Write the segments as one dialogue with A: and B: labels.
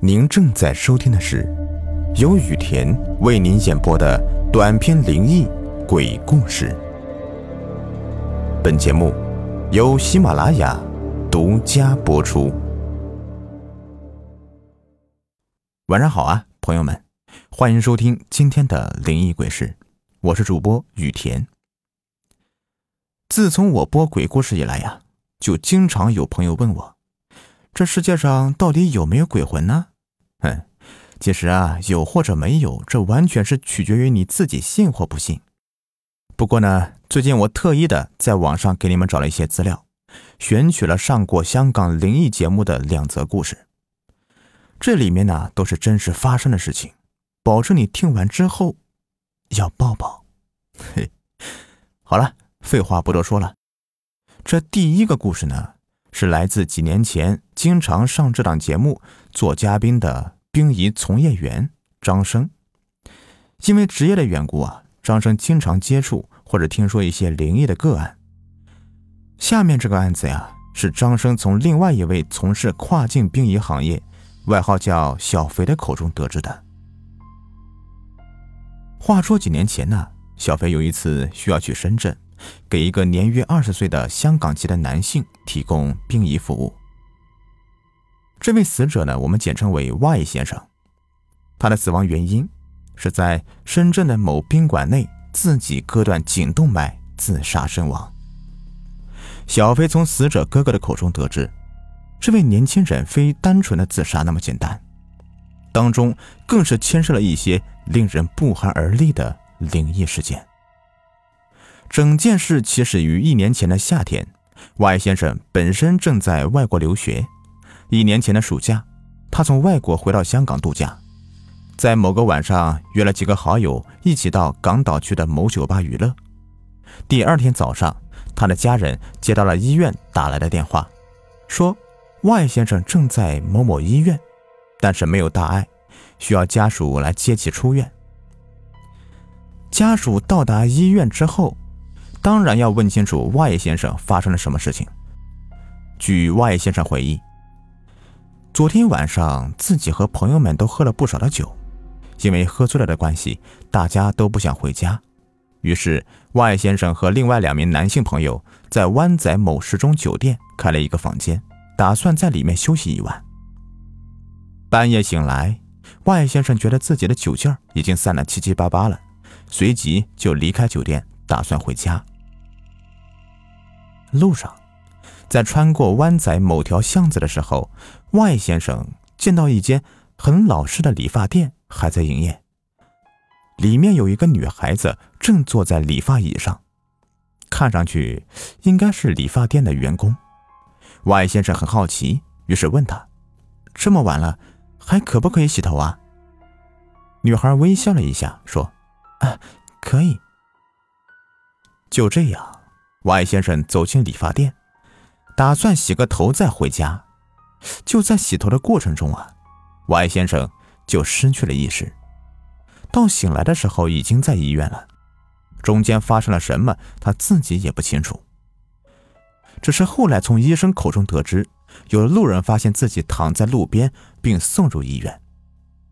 A: 您正在收听的是由雨田为您演播的短篇灵异鬼故事。本节目由喜马拉雅独家播出。晚上好啊，朋友们，欢迎收听今天的灵异鬼事，我是主播雨田。自从我播鬼故事以来呀，就经常有朋友问我。这世界上到底有没有鬼魂呢？哼，其实啊，有或者没有，这完全是取决于你自己信或不信。不过呢，最近我特意的在网上给你们找了一些资料，选取了上过香港灵异节目的两则故事。这里面呢都是真实发生的事情，保证你听完之后要抱抱。嘿，好了，废话不多说了，这第一个故事呢。是来自几年前经常上这档节目做嘉宾的殡仪从业员张生。因为职业的缘故啊，张生经常接触或者听说一些灵异的个案。下面这个案子呀，是张生从另外一位从事跨境殡仪行业，外号叫小肥的口中得知的。话说几年前呢，小肥有一次需要去深圳。给一个年约二十岁的香港籍的男性提供殡仪服务。这位死者呢，我们简称为 Y 先生。他的死亡原因是在深圳的某宾馆内自己割断颈动脉自杀身亡。小飞从死者哥哥的口中得知，这位年轻人非单纯的自杀那么简单，当中更是牵涉了一些令人不寒而栗的灵异事件。整件事起始于一年前的夏天，Y 先生本身正在外国留学。一年前的暑假，他从外国回到香港度假，在某个晚上约了几个好友一起到港岛区的某酒吧娱乐。第二天早上，他的家人接到了医院打来的电话，说 Y 先生正在某某医院，但是没有大碍，需要家属来接其出院。家属到达医院之后。当然要问清楚 Y 先生发生了什么事情。据 Y 先生回忆，昨天晚上自己和朋友们都喝了不少的酒，因为喝醉了的关系，大家都不想回家。于是 Y 先生和另外两名男性朋友在湾仔某时钟酒店开了一个房间，打算在里面休息一晚。半夜醒来，Y 先生觉得自己的酒劲儿已经散了七七八八了，随即就离开酒店。打算回家，路上，在穿过湾仔某条巷子的时候外先生见到一间很老式的理发店还在营业，里面有一个女孩子正坐在理发椅上，看上去应该是理发店的员工。外先生很好奇，于是问她：“这么晚了，还可不可以洗头啊？”女孩微笑了一下，说：“啊，可以。”就这样，Y 先生走进理发店，打算洗个头再回家。就在洗头的过程中啊，Y 先生就失去了意识。到醒来的时候，已经在医院了。中间发生了什么，他自己也不清楚。只是后来从医生口中得知，有路人发现自己躺在路边，并送入医院。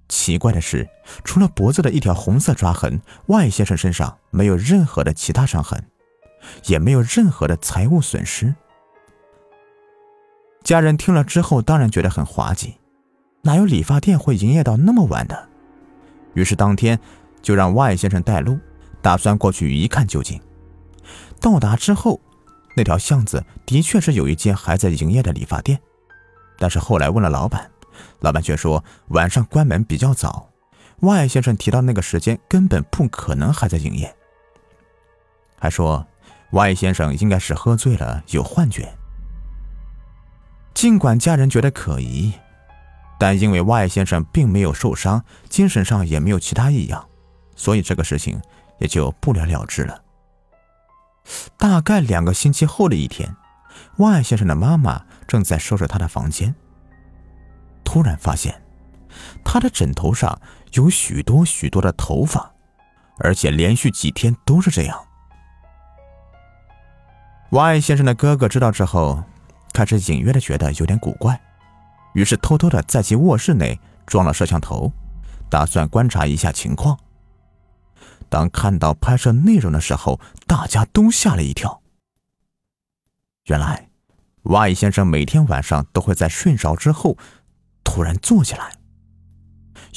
A: 奇怪的是，除了脖子的一条红色抓痕，Y 先生身上没有任何的其他伤痕，也没有任何的财物损失。家人听了之后，当然觉得很滑稽，哪有理发店会营业到那么晚的？于是当天就让 Y 先生带路，打算过去一看究竟。到达之后，那条巷子的确是有一间还在营业的理发店，但是后来问了老板。老板却说晚上关门比较早，Y 先生提到那个时间根本不可能还在营业，还说 Y 先生应该是喝醉了有幻觉。尽管家人觉得可疑，但因为 Y 先生并没有受伤，精神上也没有其他异样，所以这个事情也就不了了之了。大概两个星期后的一天外先生的妈妈正在收拾他的房间。突然发现，他的枕头上有许多许多的头发，而且连续几天都是这样。Y 先生的哥哥知道之后，开始隐约的觉得有点古怪，于是偷偷的在其卧室内装了摄像头，打算观察一下情况。当看到拍摄内容的时候，大家都吓了一跳。原来，瓦伊先生每天晚上都会在睡着之后，突然坐起来，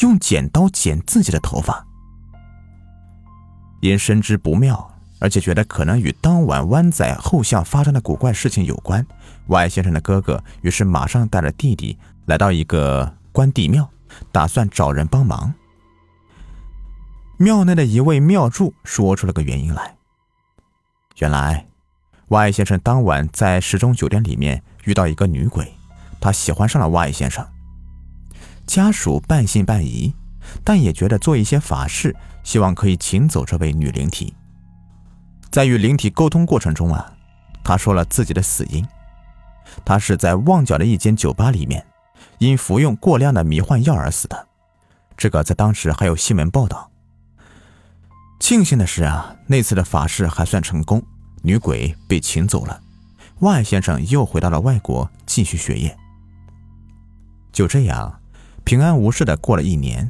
A: 用剪刀剪自己的头发。因深知不妙，而且觉得可能与当晚湾仔后巷发生的古怪事情有关，瓦伊先生的哥哥于是马上带着弟弟来到一个关帝庙，打算找人帮忙。庙内的一位庙祝说出了个原因来。原来，瓦伊先生当晚在时钟酒店里面遇到一个女鬼，他喜欢上了瓦伊先生。家属半信半疑，但也觉得做一些法事，希望可以请走这位女灵体。在与灵体沟通过程中啊，他说了自己的死因，他是在旺角的一间酒吧里面，因服用过量的迷幻药而死的。这个在当时还有新闻报道。庆幸的是啊，那次的法事还算成功，女鬼被请走了，外先生又回到了外国继续学业。就这样，平安无事的过了一年。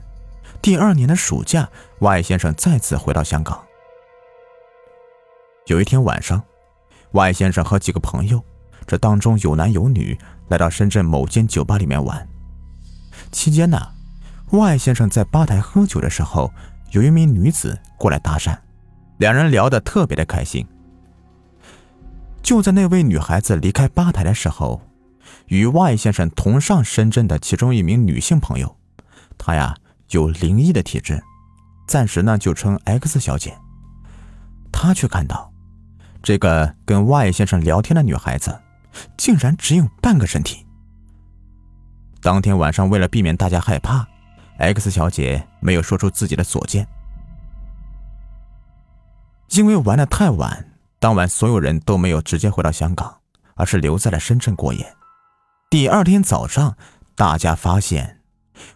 A: 第二年的暑假，外先生再次回到香港。有一天晚上，外先生和几个朋友，这当中有男有女，来到深圳某间酒吧里面玩。期间呢，外先生在吧台喝酒的时候。有一名女子过来搭讪，两人聊得特别的开心。就在那位女孩子离开吧台的时候，与 Y 先生同上深圳的其中一名女性朋友，她呀有灵异的体质，暂时呢就称 X 小姐。她却看到，这个跟 Y 先生聊天的女孩子，竟然只有半个身体。当天晚上，为了避免大家害怕。X 小姐没有说出自己的所见，因为玩的太晚，当晚所有人都没有直接回到香港，而是留在了深圳过夜。第二天早上，大家发现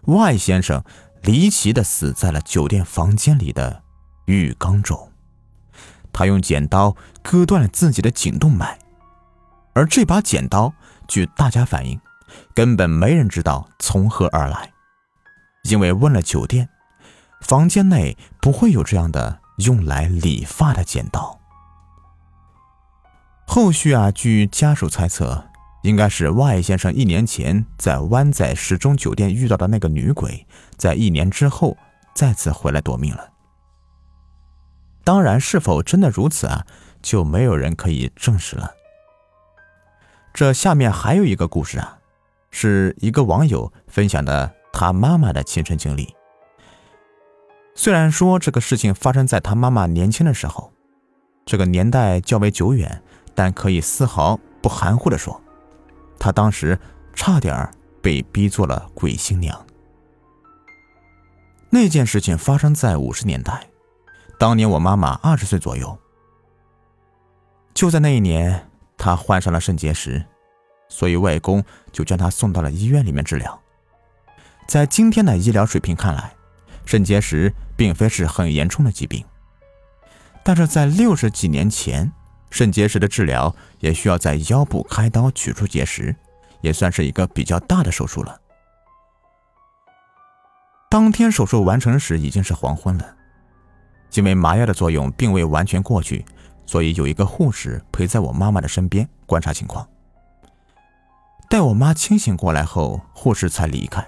A: Y 先生离奇的死在了酒店房间里的浴缸中，他用剪刀割断了自己的颈动脉，而这把剪刀，据大家反映，根本没人知道从何而来。因为问了酒店，房间内不会有这样的用来理发的剪刀。后续啊，据家属猜测，应该是 Y 先生一年前在湾仔时钟酒店遇到的那个女鬼，在一年之后再次回来夺命了。当然，是否真的如此啊，就没有人可以证实了。这下面还有一个故事啊，是一个网友分享的。他妈妈的亲身经历，虽然说这个事情发生在他妈妈年轻的时候，这个年代较为久远，但可以丝毫不含糊的说，他当时差点被逼做了鬼新娘。那件事情发生在五十年代，当年我妈妈二十岁左右。就在那一年，她患上了肾结石，所以外公就将她送到了医院里面治疗。在今天的医疗水平看来，肾结石并非是很严重的疾病，但是在六十几年前，肾结石的治疗也需要在腰部开刀取出结石，也算是一个比较大的手术了。当天手术完成时已经是黄昏了，因为麻药的作用并未完全过去，所以有一个护士陪在我妈妈的身边观察情况。待我妈清醒过来后，护士才离开。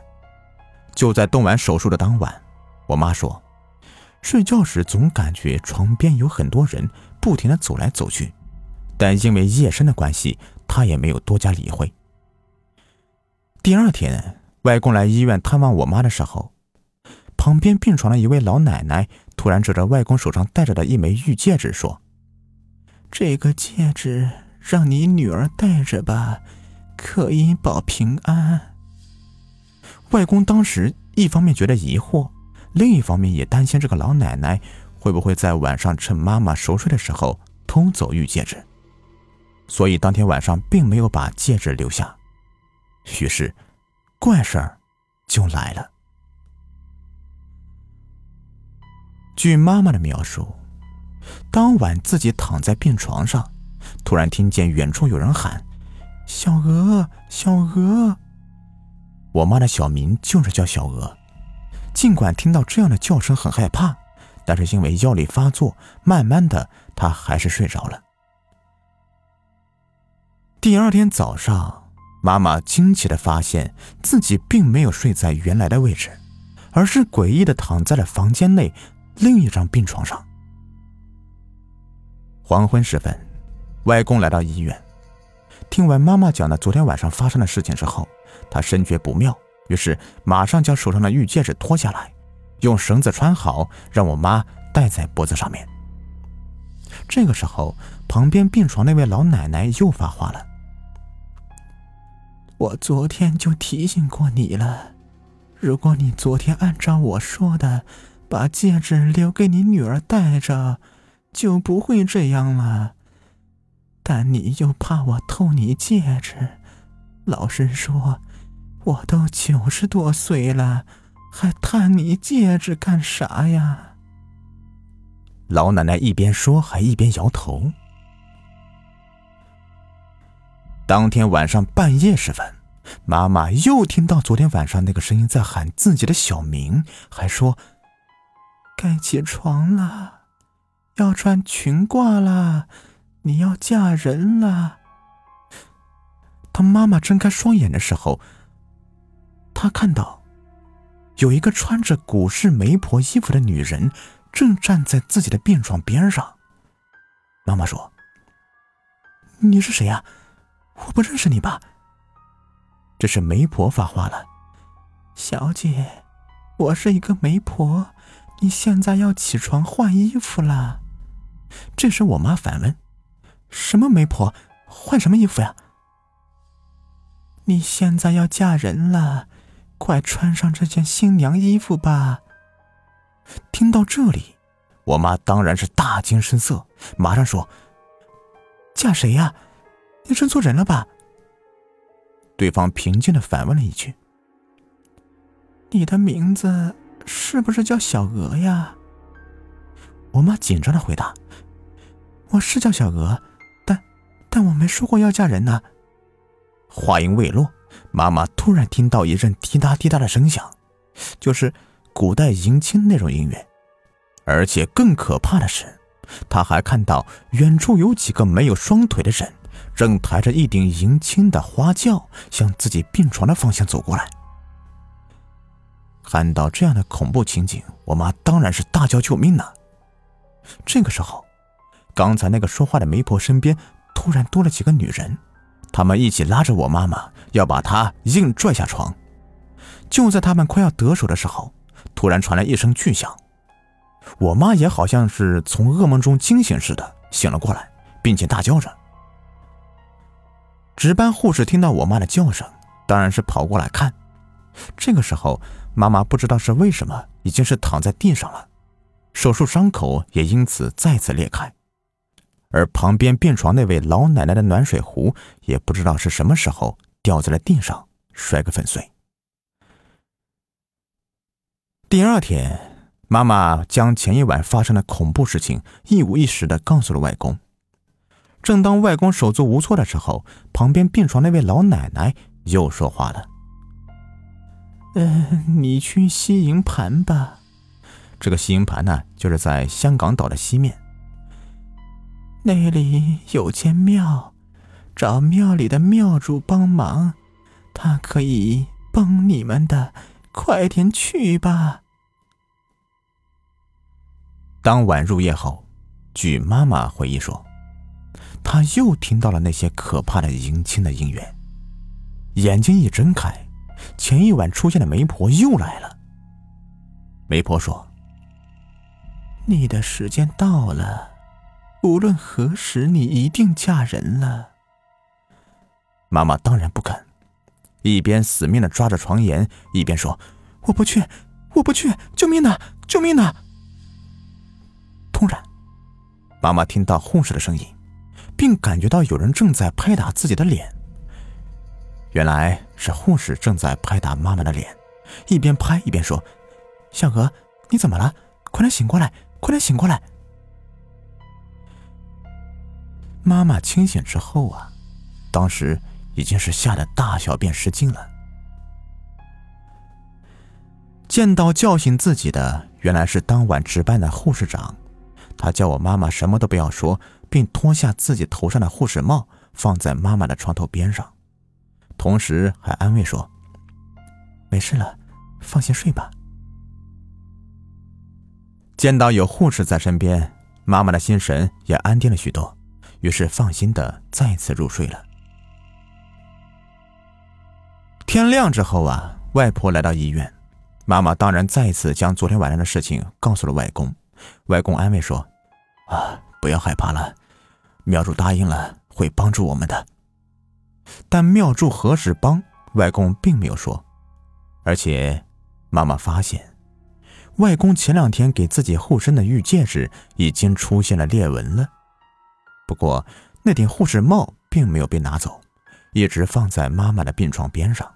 A: 就在动完手术的当晚，我妈说，睡觉时总感觉床边有很多人不停的走来走去，但因为夜深的关系，她也没有多加理会。第二天，外公来医院探望我妈的时候，旁边病床的一位老奶奶突然指着外公手上戴着的一枚玉戒指说：“这个戒指让你女儿戴着吧，可以保平安。”外公当时一方面觉得疑惑，另一方面也担心这个老奶奶会不会在晚上趁妈妈熟睡的时候偷走玉戒指，所以当天晚上并没有把戒指留下。于是，怪事儿就来了。据妈妈的描述，当晚自己躺在病床上，突然听见远处有人喊：“小娥，小娥。”我妈的小名就是叫小娥。尽管听到这样的叫声很害怕，但是因为药力发作，慢慢的她还是睡着了。第二天早上，妈妈惊奇的发现自己并没有睡在原来的位置，而是诡异的躺在了房间内另一张病床上。黄昏时分，外公来到医院，听完妈妈讲的昨天晚上发生的事情之后，他深觉不妙。于是，马上将手上的玉戒指脱下来，用绳子穿好，让我妈戴在脖子上面。这个时候，旁边病床那位老奶奶又发话了：“
B: 我昨天就提醒过你了，如果你昨天按照我说的，把戒指留给你女儿戴着，就不会这样了。但你又怕我偷你戒指，老实说。”我都九十多岁了，还探你戒指干啥呀？
A: 老奶奶一边说，还一边摇头。当天晚上半夜时分，妈妈又听到昨天晚上那个声音在喊自己的小名，还说：“
B: 该起床了，要穿裙褂了，你要嫁人了。”
A: 当妈妈睁开双眼的时候，他看到，有一个穿着古式媒婆衣服的女人，正站在自己的病床边上。妈妈说：“你是谁呀？我不认识你吧？”这是媒婆发话了：“
B: 小姐，我是一个媒婆，你现在要起床换衣服了。”
A: 这时我妈反问：“什么媒婆？换什么衣服呀？”
B: 你现在要嫁人了。快穿上这件新娘衣服吧！
A: 听到这里，我妈当然是大惊失色，马上说：“嫁谁呀？你认错人了吧？”对方平静的反问了一句：“
B: 你的名字是不是叫小娥呀？”
A: 我妈紧张的回答：“我是叫小娥，但但我没说过要嫁人呢。”话音未落。妈妈突然听到一阵滴答滴答的声响，就是古代迎亲那种音乐。而且更可怕的是，她还看到远处有几个没有双腿的人，正抬着一顶迎亲的花轿向自己病床的方向走过来。看到这样的恐怖情景，我妈当然是大叫救命呢。这个时候，刚才那个说话的媒婆身边突然多了几个女人。她们一起拉着我妈妈，要把她硬拽下床。就在他们快要得手的时候，突然传来一声巨响，我妈也好像是从噩梦中惊醒似的醒了过来，并且大叫着。值班护士听到我妈的叫声，当然是跑过来看。这个时候，妈妈不知道是为什么，已经是躺在地上了，手术伤口也因此再次裂开。而旁边病床那位老奶奶的暖水壶也不知道是什么时候掉在了地上，摔个粉碎。第二天，妈妈将前一晚发生的恐怖事情一五一十的告诉了外公。正当外公手足无措的时候，旁边病床那位老奶奶又说话了：“
B: 嗯，你去西营盘吧。
A: 这个西营盘呢，就是在香港岛的西面。”
B: 那里有间庙，找庙里的庙主帮忙，他可以帮你们的。快点去吧。
A: 当晚入夜后，据妈妈回忆说，她又听到了那些可怕的迎亲的音乐。眼睛一睁开，前一晚出现的媒婆又来了。媒婆说：“
B: 你的时间到了。”无论何时，你一定嫁人了。
A: 妈妈当然不肯，一边死命的抓着床沿，一边说：“我不去，我不去！救命呐，救命呐！”突然，妈妈听到护士的声音，并感觉到有人正在拍打自己的脸。原来是护士正在拍打妈妈的脸，一边拍一边说：“小娥，你怎么了？快点醒过来，快点醒过来！”妈妈清醒之后啊，当时已经是吓得大小便失禁了。见到叫醒自己的，原来是当晚值班的护士长。他叫我妈妈什么都不要说，并脱下自己头上的护士帽，放在妈妈的床头边上，同时还安慰说：“
B: 没事了，放心睡吧。”
A: 见到有护士在身边，妈妈的心神也安定了许多，于是放心的再次入睡了。天亮之后啊，外婆来到医院，妈妈当然再一次将昨天晚上的事情告诉了外公。外公安慰说：“啊，不要害怕了，庙祝答应了会帮助我们的。但庙祝何时帮，外公并没有说。而且，妈妈发现，外公前两天给自己护身的玉戒指已经出现了裂纹了。不过，那顶护士帽并没有被拿走，一直放在妈妈的病床边上。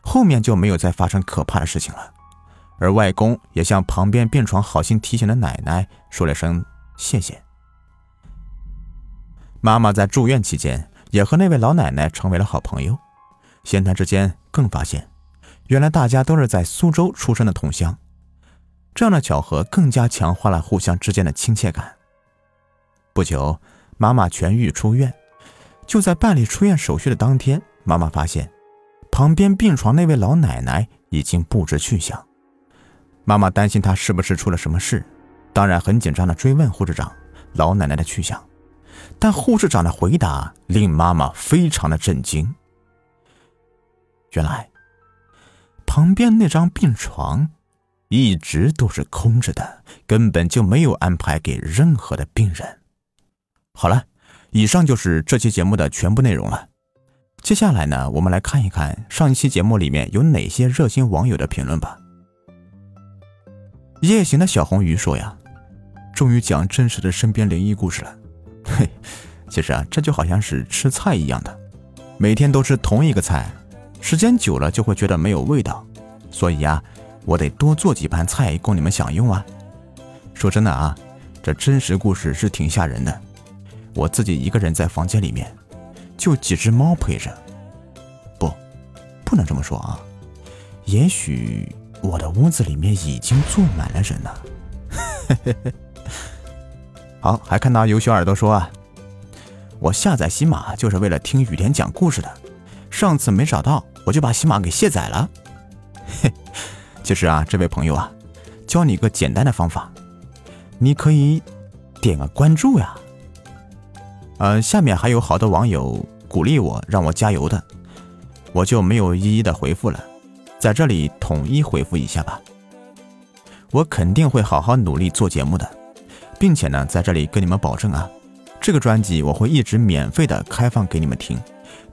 A: 后面就没有再发生可怕的事情了。”而外公也向旁边病床好心提醒的奶奶说了声谢谢。妈妈在住院期间也和那位老奶奶成为了好朋友，闲谈之间更发现，原来大家都是在苏州出生的同乡，这样的巧合更加强化了互相之间的亲切感。不久，妈妈痊愈出院，就在办理出院手续的当天，妈妈发现旁边病床那位老奶奶已经不知去向。妈妈担心她是不是出了什么事，当然很紧张的追问护士长老奶奶的去向，但护士长的回答令妈妈非常的震惊。原来，旁边那张病床一直都是空着的，根本就没有安排给任何的病人。好了，以上就是这期节目的全部内容了。接下来呢，我们来看一看上一期节目里面有哪些热心网友的评论吧。夜行的小红鱼说：“呀，终于讲真实的身边灵异故事了。嘿，其实啊，这就好像是吃菜一样的，每天都吃同一个菜，时间久了就会觉得没有味道。所以啊，我得多做几盘菜供你们享用啊。说真的啊，这真实故事是挺吓人的。我自己一个人在房间里面，就几只猫陪着。不，不能这么说啊，也许……”我的屋子里面已经坐满了人了。好，还看到有小耳朵说啊，我下载喜马就是为了听雨田讲故事的，上次没找到，我就把喜马给卸载了。嘿，其实啊，这位朋友啊，教你个简单的方法，你可以点个关注呀。呃，下面还有好多网友鼓励我，让我加油的，我就没有一一的回复了。在这里统一回复一下吧，我肯定会好好努力做节目的，并且呢，在这里跟你们保证啊，这个专辑我会一直免费的开放给你们听，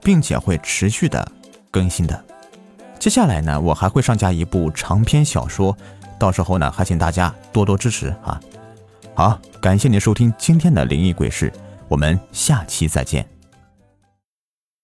A: 并且会持续的更新的。接下来呢，我还会上架一部长篇小说，到时候呢，还请大家多多支持啊！好，感谢您收听今天的灵异鬼事，我们下期再见。